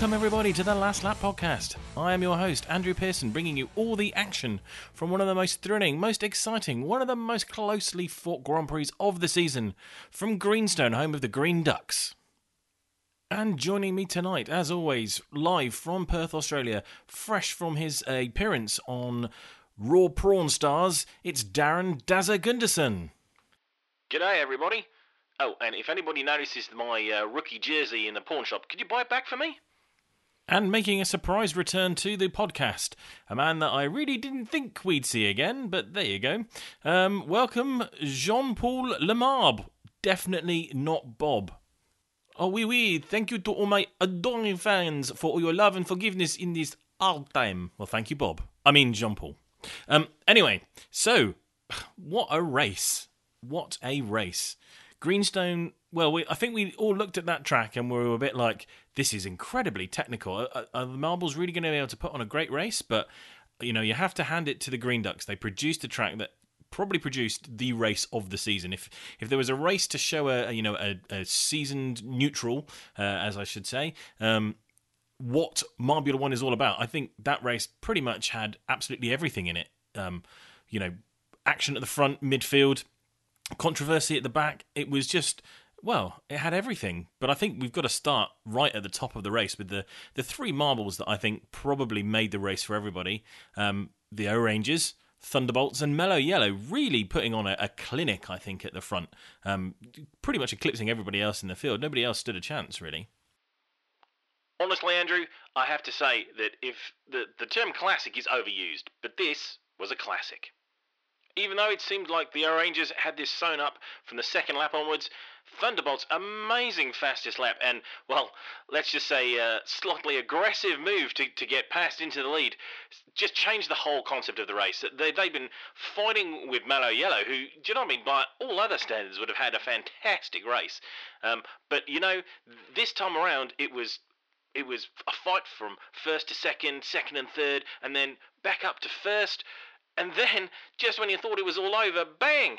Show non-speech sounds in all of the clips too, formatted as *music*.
Welcome, everybody, to the Last Lap podcast. I am your host, Andrew Pearson, bringing you all the action from one of the most thrilling, most exciting, one of the most closely fought Grand Prix of the season from Greenstone, home of the Green Ducks. And joining me tonight, as always, live from Perth, Australia, fresh from his appearance on Raw Prawn Stars, it's Darren Dazza Gunderson. G'day, everybody. Oh, and if anybody notices my uh, rookie jersey in the pawn shop, could you buy it back for me? And making a surprise return to the podcast, a man that I really didn't think we'd see again, but there you go. Um, welcome, Jean Paul Lemarbre. Definitely not Bob. Oh, oui, oui. Thank you to all my adoring fans for all your love and forgiveness in this hard time. Well, thank you, Bob. I mean, Jean Paul. Um, anyway, so *sighs* what a race. What a race. Greenstone, well, we, I think we all looked at that track and we were a bit like, this is incredibly technical. Are, are the Marbles really going to be able to put on a great race? But, you know, you have to hand it to the Green Ducks. They produced a track that probably produced the race of the season. If if there was a race to show a, you know a, a, seasoned neutral, uh, as I should say, um, what Marbula One is all about, I think that race pretty much had absolutely everything in it. Um, you know, action at the front, midfield, controversy at the back. It was just well, it had everything. But I think we've got to start right at the top of the race with the the three marbles that I think probably made the race for everybody. Um, the O'Rangers, Thunderbolts, and Mellow Yellow really putting on a, a clinic. I think at the front, um, pretty much eclipsing everybody else in the field. Nobody else stood a chance really. Honestly, Andrew, I have to say that if the the term classic is overused, but this was a classic. Even though it seemed like the Rangers had this sewn up from the second lap onwards, Thunderbolt's amazing fastest lap and, well, let's just say uh, slightly aggressive move to, to get past into the lead just changed the whole concept of the race. They, they've been fighting with Mellow Yellow, who, do you know what I mean, by all other standards would have had a fantastic race. Um, but, you know, this time around it was it was a fight from first to second, second and third, and then back up to first. And then, just when you thought it was all over, bang!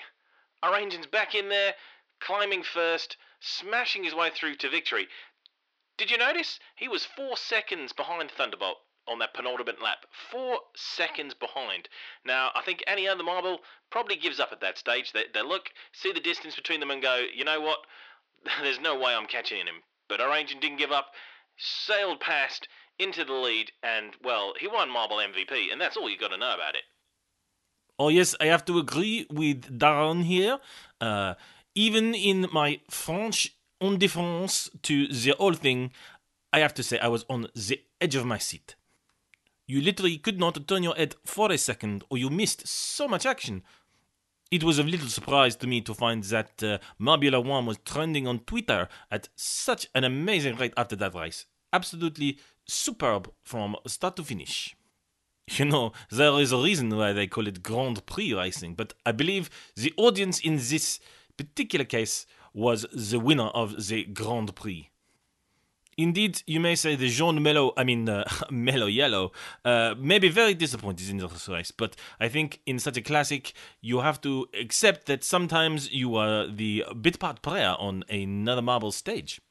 O'Rangers back in there, climbing first, smashing his way through to victory. Did you notice? He was four seconds behind Thunderbolt on that penultimate lap. Four seconds behind. Now, I think any other marble probably gives up at that stage. They, they look, see the distance between them, and go, you know what? *laughs* There's no way I'm catching him. But our agent didn't give up, sailed past into the lead, and, well, he won Marble MVP, and that's all you've got to know about it. Oh, yes, I have to agree with Darren here. Uh, even in my French indifference to the whole thing, I have to say I was on the edge of my seat. You literally could not turn your head for a second, or you missed so much action. It was a little surprise to me to find that uh, Marbula One was trending on Twitter at such an amazing rate after that race. Absolutely superb from start to finish. *laughs* You know, there is a reason why they call it Grand Prix racing, but I believe the audience in this particular case was the winner of the Grand Prix. Indeed, you may say the Jean Mello, I mean, uh, *laughs* Mellow Yellow, uh, may be very disappointed in this race, but I think in such a classic, you have to accept that sometimes you are the bit part player on another marble stage.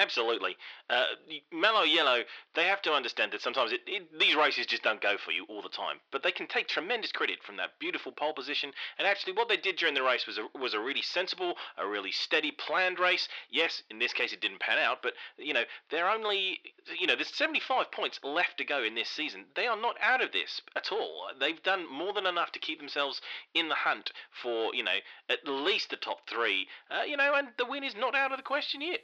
Absolutely. Uh, Mellow Yellow, they have to understand that sometimes it, it, these races just don't go for you all the time. But they can take tremendous credit from that beautiful pole position. And actually, what they did during the race was a, was a really sensible, a really steady, planned race. Yes, in this case, it didn't pan out. But, you know, they're only, you know, there's 75 points left to go in this season. They are not out of this at all. They've done more than enough to keep themselves in the hunt for, you know, at least the top three. Uh, you know, and the win is not out of the question yet.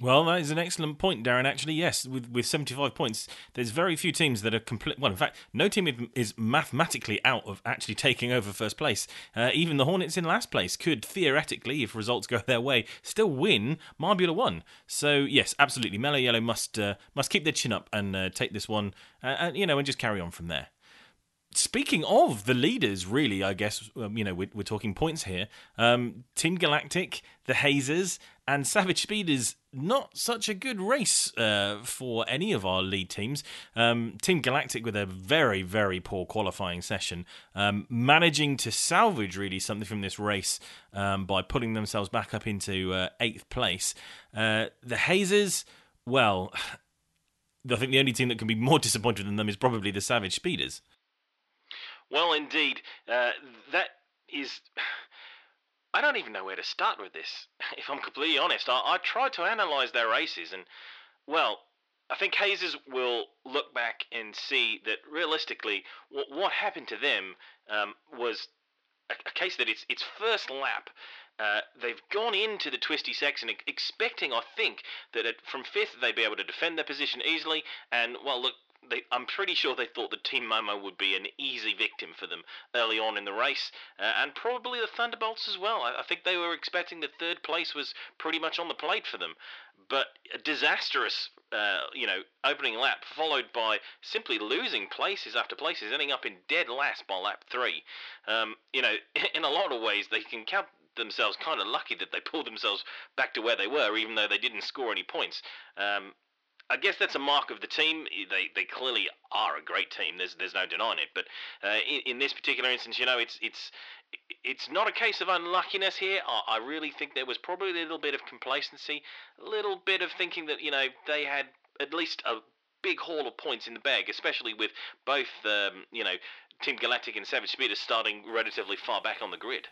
Well, that is an excellent point, Darren. Actually, yes, with with 75 points, there's very few teams that are complete. Well, in fact, no team is mathematically out of actually taking over first place. Uh, even the Hornets in last place could theoretically, if results go their way, still win Marbula One. So yes, absolutely, Mellow Yellow must uh, must keep their chin up and uh, take this one, uh, and you know, and just carry on from there speaking of the leaders, really, I guess um, you know we're, we're, talking points here. Um, Team Galactic, the Hazers, and Savage Speed is not such a good race uh, for any of our lead teams. Um, Team Galactic with a very very poor qualifying session, um, managing to salvage really something from this race um, by pulling themselves back up into uh, eighth place. Uh, the Hazers well, *sighs* I think the only team that can be more *laughs* disappointed than them is probably the Savage Speeders. Well, indeed, uh, that is. I don't even know where to start with this. *laughs* If I'm completely honest, I, I tried to analyse their races, and well, I think Hazers will look back and see that realistically, what, what happened to them um, was a, a, case that it's its first lap. Uh, they've gone into the twisty section expecting, I think, that from fifth they'd be able to defend their position easily. And well, look, they, I'm pretty sure they thought that Team Momo would be an easy victim for them early on in the race, uh, and probably the Thunderbolts as well. I, I, think they were expecting that third place was pretty much on the plate for them, but a disastrous, uh, you know, opening lap followed by simply losing places after places, ending up in dead last by lap three. Um, you know, *laughs* in a lot of ways, they can count themselves kind of lucky that they pulled themselves back to where they were, even though they didn't score any points. Um, I guess that's a mark of the team. They they clearly are a great team. There's there's no denying it. But uh, in, in, this particular instance, you know, it's it's it's not a case of unluckiness here. I, really think there was probably a little bit of complacency, a little bit of thinking that you know they had at least a big haul of points in the bag, especially with both um, you know Team Galactic and Savage Speeders starting relatively far back on the grid.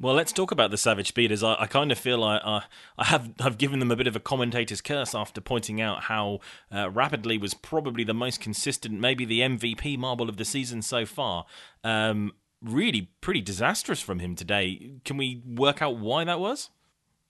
Well, let's talk about the Savage Speeders. I, I kind of feel I, I, I have have given them a bit of a commentator's curse after pointing out how uh, Rapidly was probably the most consistent, maybe the MVP marble of the season so far. Um, really pretty disastrous from him today. Can we work out why that was?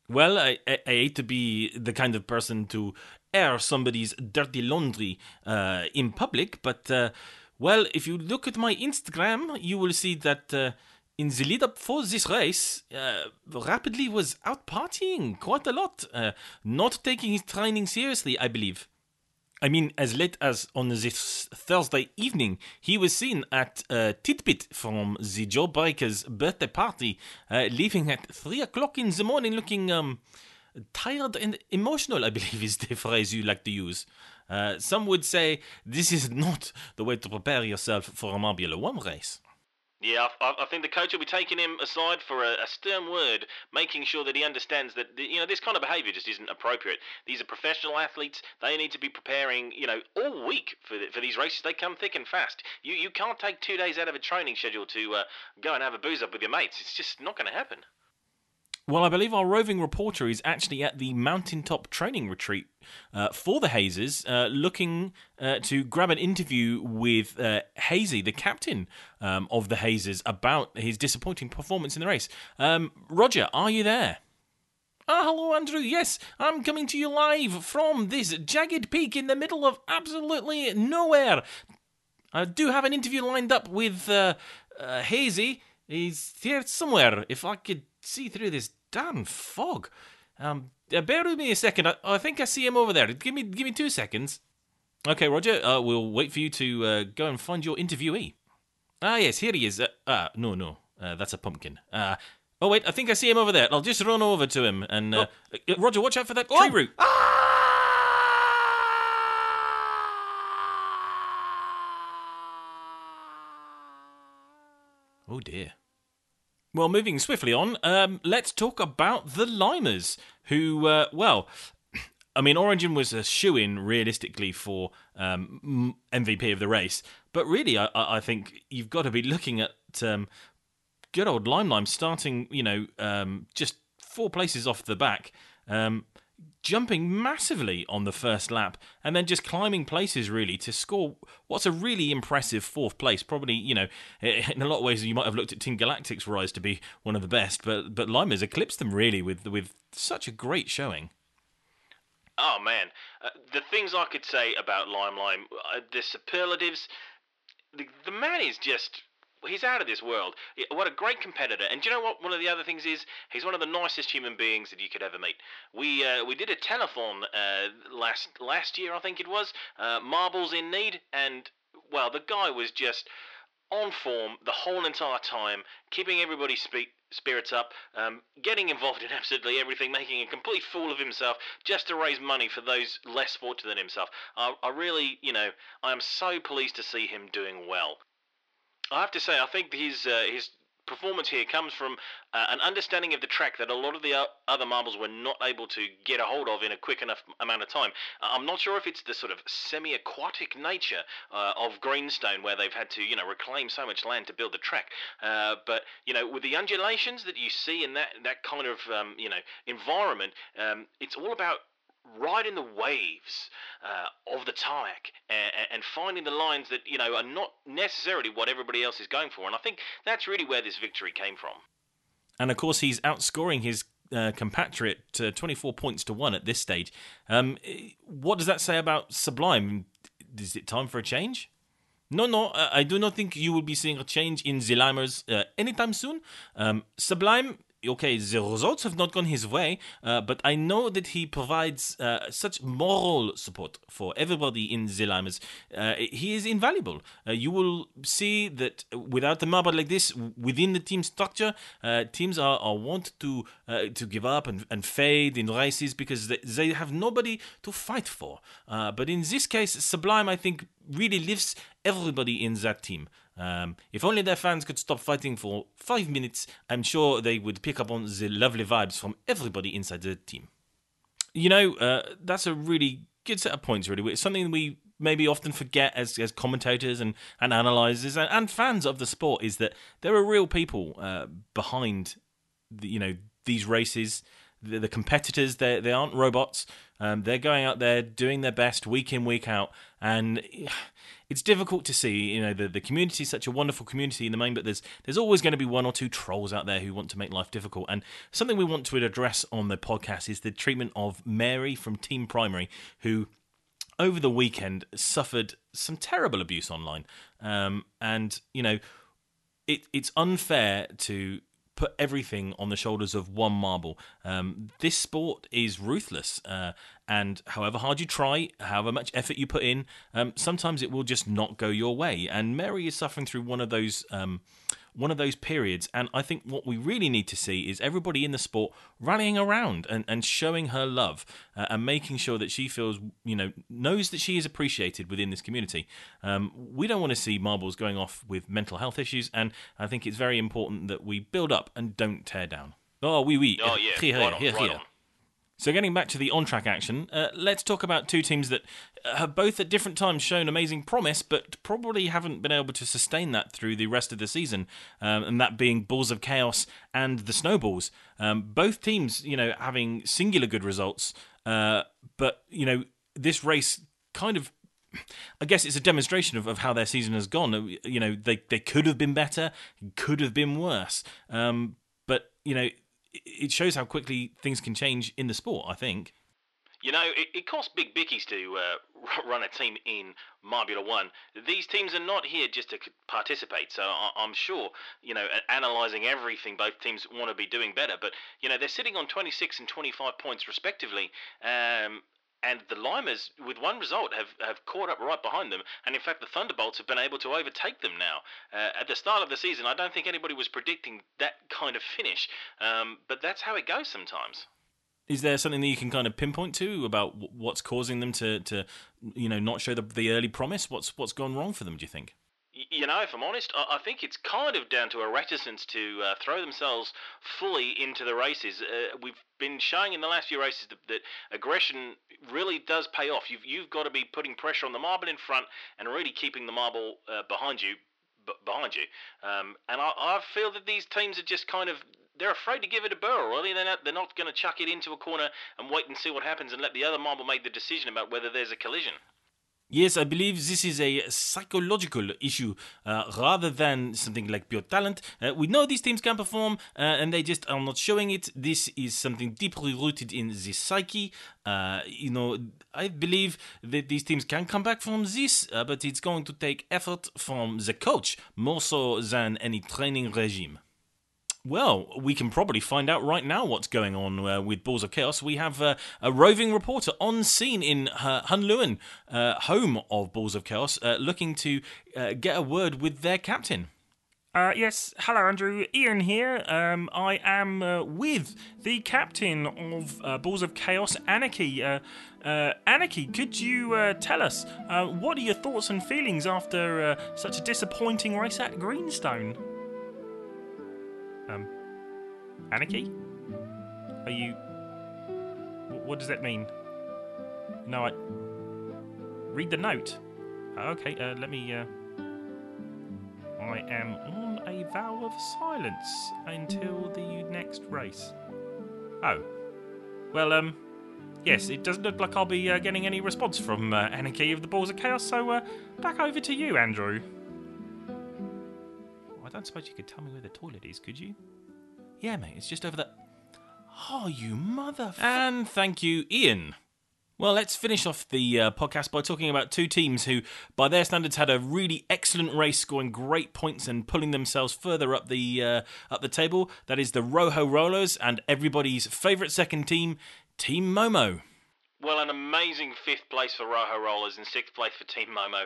Well, I, I, I hate to be the kind of person to air somebody's dirty laundry uh, in public, but uh, well, if you look at my Instagram, you will see that uh, in the lead up for this race, uh, Rapidly was out partying quite a lot, uh, not taking his training seriously, I believe. I mean, as late as on this Thursday evening, he was seen at uh, Titbit from the Jawbreakers birthday party, uh, leaving at 3 o'clock in the morning looking um, tired and emotional, I believe *laughs* is the phrase you like to use. Uh, some would say this is not the way to prepare yourself for a Marbula 1 race. Yeah, I, I, think the coach will be taking him aside for a, a, stern word, making sure that he understands that the, you know this kind of behaviour just isn't appropriate. These are professional athletes; they need to be preparing, you know, all week for the, for these races. They come thick and fast. You you can't take two days out of a training schedule to uh, go and have a booze up with your mates. It's just not going to happen. Well, I believe our roving reporter is actually at the mountaintop training retreat uh, for the Hazers, uh, looking uh, to grab an interview with uh, Hazy, the captain um, of the Hazers, about his disappointing performance in the race. Um, Roger, are you there? Ah, hello, Andrew. Yes, I'm coming to you live from this jagged peak in the middle of absolutely nowhere. I do have an interview lined up with uh, uh, Hazy. He's here somewhere. If I could see through this damn fog. Um, uh, bear with me a second. I, I, think I see him over there. Give me, give me two seconds. Okay, Roger. Uh, we'll wait for you to uh, go and find your interviewee. Ah, yes, here he is. Uh, ah, no, no, uh, that's a pumpkin. Uh, oh wait, I think I see him over there. I'll just run over to him and uh, oh. Roger, watch out for that oh. tree root. Ah! Oh dear. Well, moving swiftly on, um, let's talk about the Limers, who, uh, well, *clears throat* I mean, Origin was a shoe in realistically for um, MVP of the race, but really, I, I think you've got to be looking at um, good old Lime Lime starting, you know, um, just four places off the back. Um, jumping massively on the first lap and then just climbing places really to score what's a really impressive fourth place. Probably, you know, *laughs* in a lot of ways you might have looked at Team Galactic's rise to be one of the best, but but Limers eclipsed them really with with such a great showing. Oh man, uh, the things I could say about Lime Lime, uh, the superlatives. The, the man is just he's out of this world. What a great competitor! And do you know what? One of the other things is he's one of the nicest human beings that you could ever meet. We uh, we did a telethon uh, last last year, I think it was. Uh, Marbles in need, and well, the guy was just on form the whole entire time, keeping everybody's spe- spirits up, um, getting involved in *laughs* absolutely everything, making a complete fool of himself just to raise money for those less fortunate than himself. I, I really, you know, I am so pleased to see him doing well. I have to say, I think his uh, his performance here comes from uh, an understanding of the track that a lot of the other marbles were not able to get a hold of in a quick enough amount of time. I'm not sure if it's the sort of semi-aquatic nature uh, of Greenstone where they've had to, you know, reclaim so much land to build the track. Uh, but you know, with the undulations that you see in that that kind of um, you know environment, um, it's all about riding the waves uh, of the kayak and, and, finding the lines that you know are not necessarily what everybody else is going for. And I think that's really where this victory came from. And of course, he's outscoring his uh, compatriot to 24 points to one at this stage. Um, what does that say about Sublime? Is it time for a change? No, no, I do not think you will be seeing a change in the Limers uh, anytime soon. Um, Sublime okay, the results have not gone his way, uh, but I know that he provides uh, such moral support for everybody in Limers. Uh, he is invaluable. Uh, you will see that without a marble like this within the team structure, uh, teams are, are want to uh, to give up and, and fade in races because they, they have nobody to fight for. but in this case, Sublime, I think, really lifts everybody in that team. Um, if only their fans could stop fighting for five minutes, I'm sure they would pick up on the lovely vibes from everybody inside the team. You know, uh, that's a really good set of points, really. It's something we maybe often forget as, as commentators and, and analyzers and, and fans of the sport is that there are real people uh, behind the, you know these races the, the competitors they they aren't robots um, they're going out there doing their best week in week out and it's difficult to see. You know, the, the community is such a wonderful community in the main, but there's there's always going to be one or two trolls out there who want to make life difficult. And something we want to address on the podcast is the treatment of Mary from Team Primary, who over the weekend suffered some terrible abuse online. Um, and you know, it it's unfair to put everything on the shoulders of one marble. Um, this sport is ruthless, uh, and however hard you try, however much effort you put in, um, sometimes it will just not go your way. And Mary is suffering through one of those um, one of those periods. And I think what we really need to see is everybody in the sport rallying around and, and showing her love uh, and making sure that she feels, you know, knows that she is appreciated within this community. Um, we don't want to see marbles going off with mental health issues, and I think it's very important that we build up and don't tear down. Oh, oui, oui. Oh, yeah. Here, here, right here. So, getting back to the on track action, uh, let's talk about two teams that have both at different times shown amazing promise, but probably haven't been able to sustain that through the rest of the season, um, and that being Balls of Chaos and the Snowballs. Um, both teams, you know, having singular good results, uh, but, you know, this race kind of I guess it's a demonstration of, of how their season has gone. Uh, you know, they, they could have been better, could have been worse. Um, but, you know, it shows how quickly things can change in the sport. I think. You know, it, it costs big bickies to uh, run a team in Marbula One. These teams are not here just to participate. So I, am sure, you know, analysing everything, both teams want to be doing better. But you know, they're sitting on 26 and 25 points respectively. Um, and the Limers, with one result, have, have caught up right behind them. And in fact, the Thunderbolts have been able to overtake them now. Uh, at the start of the season, I don't think anybody was predicting that kind of finish, um, but that's how it goes sometimes. Is there something that you can kind of pinpoint to about what's causing them to, to you know, not show the, the early promise? What's what's gone wrong for them? Do you think? You know, if I'm honest, I think it's kind of down to a reticence to uh, throw themselves fully into the races. Uh, we've been showing in the last few races that, that, aggression really does pay off. You've you've got to be putting pressure on the marble in front and really keeping the marble uh, behind you, b- behind you. Um, and I, I feel that these teams are just kind of they're afraid to give it a burr. Really, they're not, they're not going to chuck it into a corner and wait and see what happens and let the other marble make the decision about whether there's a collision. Yes, I believe this is a psychological issue uh, rather than something like pure talent. Uh, we know these teams can perform uh, and they just are not showing it. This is something deeply rooted in the psyche. Uh, you know, I believe that these teams can come back from this, uh, but it's going to take effort from the coach more so than any training regime. Well, we can probably find out right now what's going on uh, with Balls of Chaos. We have uh, a roving reporter on scene in uh, Hunluen, uh, home of Balls of Chaos, uh, looking to uh, get a word with their captain. Uh, yes, hello, Andrew. Ian here. Um, I am with the captain of Balls of Chaos, Anarchy. Anarchy, could you tell us what are your thoughts and feelings after such a disappointing race at Greenstone? Um, Anarchy? Are you. What does that mean? No, I. Read the note. Okay, uh, let me. Uh... I am on a vow of silence until the next race. Oh. Well, um. Yes, it doesn't look like I'll be uh, getting any response from uh, Anarchy of the Balls of Chaos, so uh, back over to you, Andrew. I don't suppose you could tell me where the toilet is, could you? Yeah, mate, it's just over there. Oh, you mother. And thank you, Ian. Well, let's finish off the uh, podcast by talking about two teams who, by their standards, had a really excellent race, scoring great points and pulling themselves further up the uh, up the table. That is the Rojo Rollers and everybody's favourite second team, Team Momo. Well, an amazing fifth place for Rojo Rollers and sixth place for Team Momo.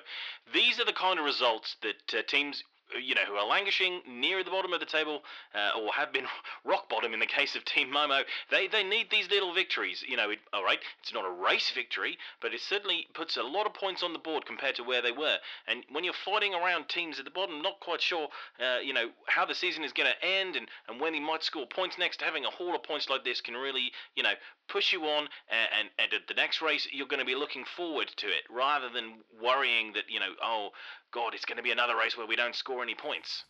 These are the kind of results that uh, teams you know, who are languishing near the bottom of the table uh, or have been *laughs* rock bottom in the case of Team Momo, they, they need these little victories. You know, it, all right, it's not a race victory, but it certainly puts a lot of points on the board compared to where they were. And when you're fighting around teams at the bottom, not quite sure, uh, you know, how the season is going to end and, and when he might score points next, having a haul of points like this can really, you know, push you on. And, and, and at the next race, you're going to be looking forward to it rather than worrying that, you know, oh, God, it's going to be another race where we don't score any points.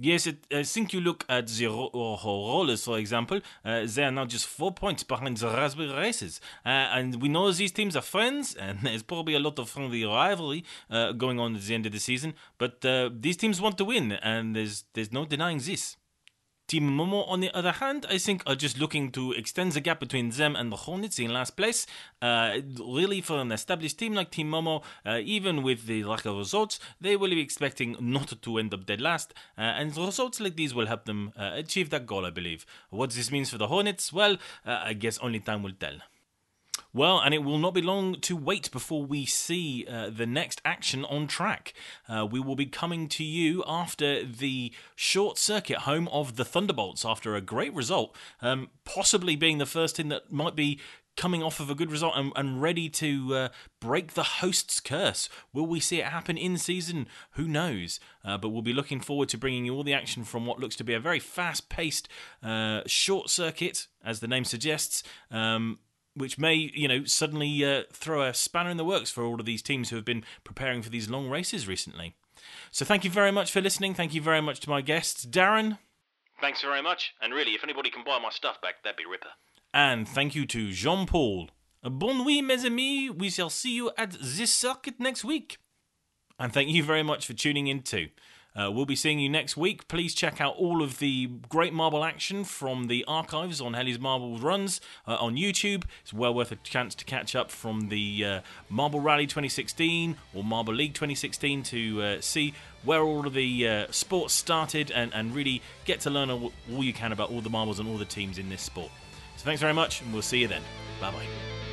Yes, it, I think you look at the ro- rollers, for example. Uh, they are now just four points behind the Raspberry Racers. Uh, and we know these teams are friends, *laughs* and there's probably a lot of friendly rivalry uh, going on at the end of the season. But uh, these teams want to win, and there's, there's no denying this. Team Momo, on the other hand, I think are just looking to extend the gap between them and the Hornets in last place. Uh, really, for an established team like Team Momo, uh, even with the lack of results, they will be expecting not to end up dead last, uh, and results like these will help them uh, achieve that goal, I believe. What this means for the Hornets, well, uh, I guess only time will tell. Well, and it will not be long to wait before we see uh, the next action on track. Uh, we will be coming to you after the short circuit home of the Thunderbolts after a great result, um, possibly being the first team that might be coming off of a good result and, and ready to uh, break the host's curse. Will we see it happen in season? Who knows? Uh, but we'll be looking forward to bringing you all the action from what looks to be a very fast paced uh, short circuit, as the name suggests. Um, which may, you know, suddenly uh, throw a spanner in the works for all of these teams who have been preparing for these long races recently. So thank you very much for listening. Thank you very much to my guests, Darren. Thanks very much. And really, if anybody can buy my stuff back, that'd be ripper. And thank you to Jean Paul. Bon nuit, mes amis. We shall see you at this circuit next week. And thank you very much for tuning in too. Uh, we'll be seeing you next week. Please check out all of the great marble action from the archives on Jelle's Marble Runs uh, on YouTube. It's well worth a chance to catch up from the uh, Marble Rally 2016 or Marble League 2016 to uh, see where all of the uh, sports started and, and really get to learn all, all you can about all the marbles and all the teams in this sport. So thanks very much, and we'll see you then. Bye bye.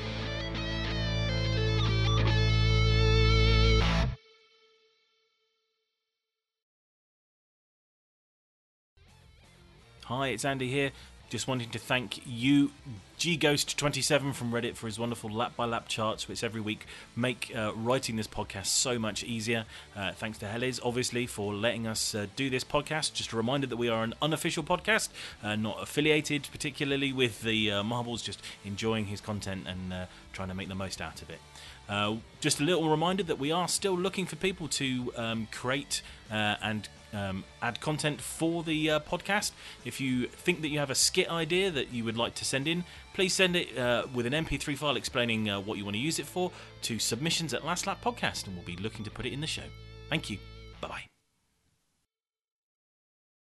Hi, it's Andy here. Just wanting to thank you, GGhost27 from Reddit, for his wonderful lap by lap charts, which every week make uh, writing this podcast so much easier. Uh, thanks to Helles, obviously, for letting us uh, do this podcast. Just a reminder that we are an unofficial podcast, uh, not affiliated particularly with the uh, Marbles, just enjoying his content and uh, trying to make the most out of it. Uh, just a little reminder that we are still looking for people to um, create uh, and um, add content for the uh, podcast. If you think that you have a skit idea that you would like to send in, please send it uh, with an MP3 file explaining uh, what you want to use it for to submissions at Last Lap Podcast, and we'll be looking to put it in the show. Thank you. Bye bye.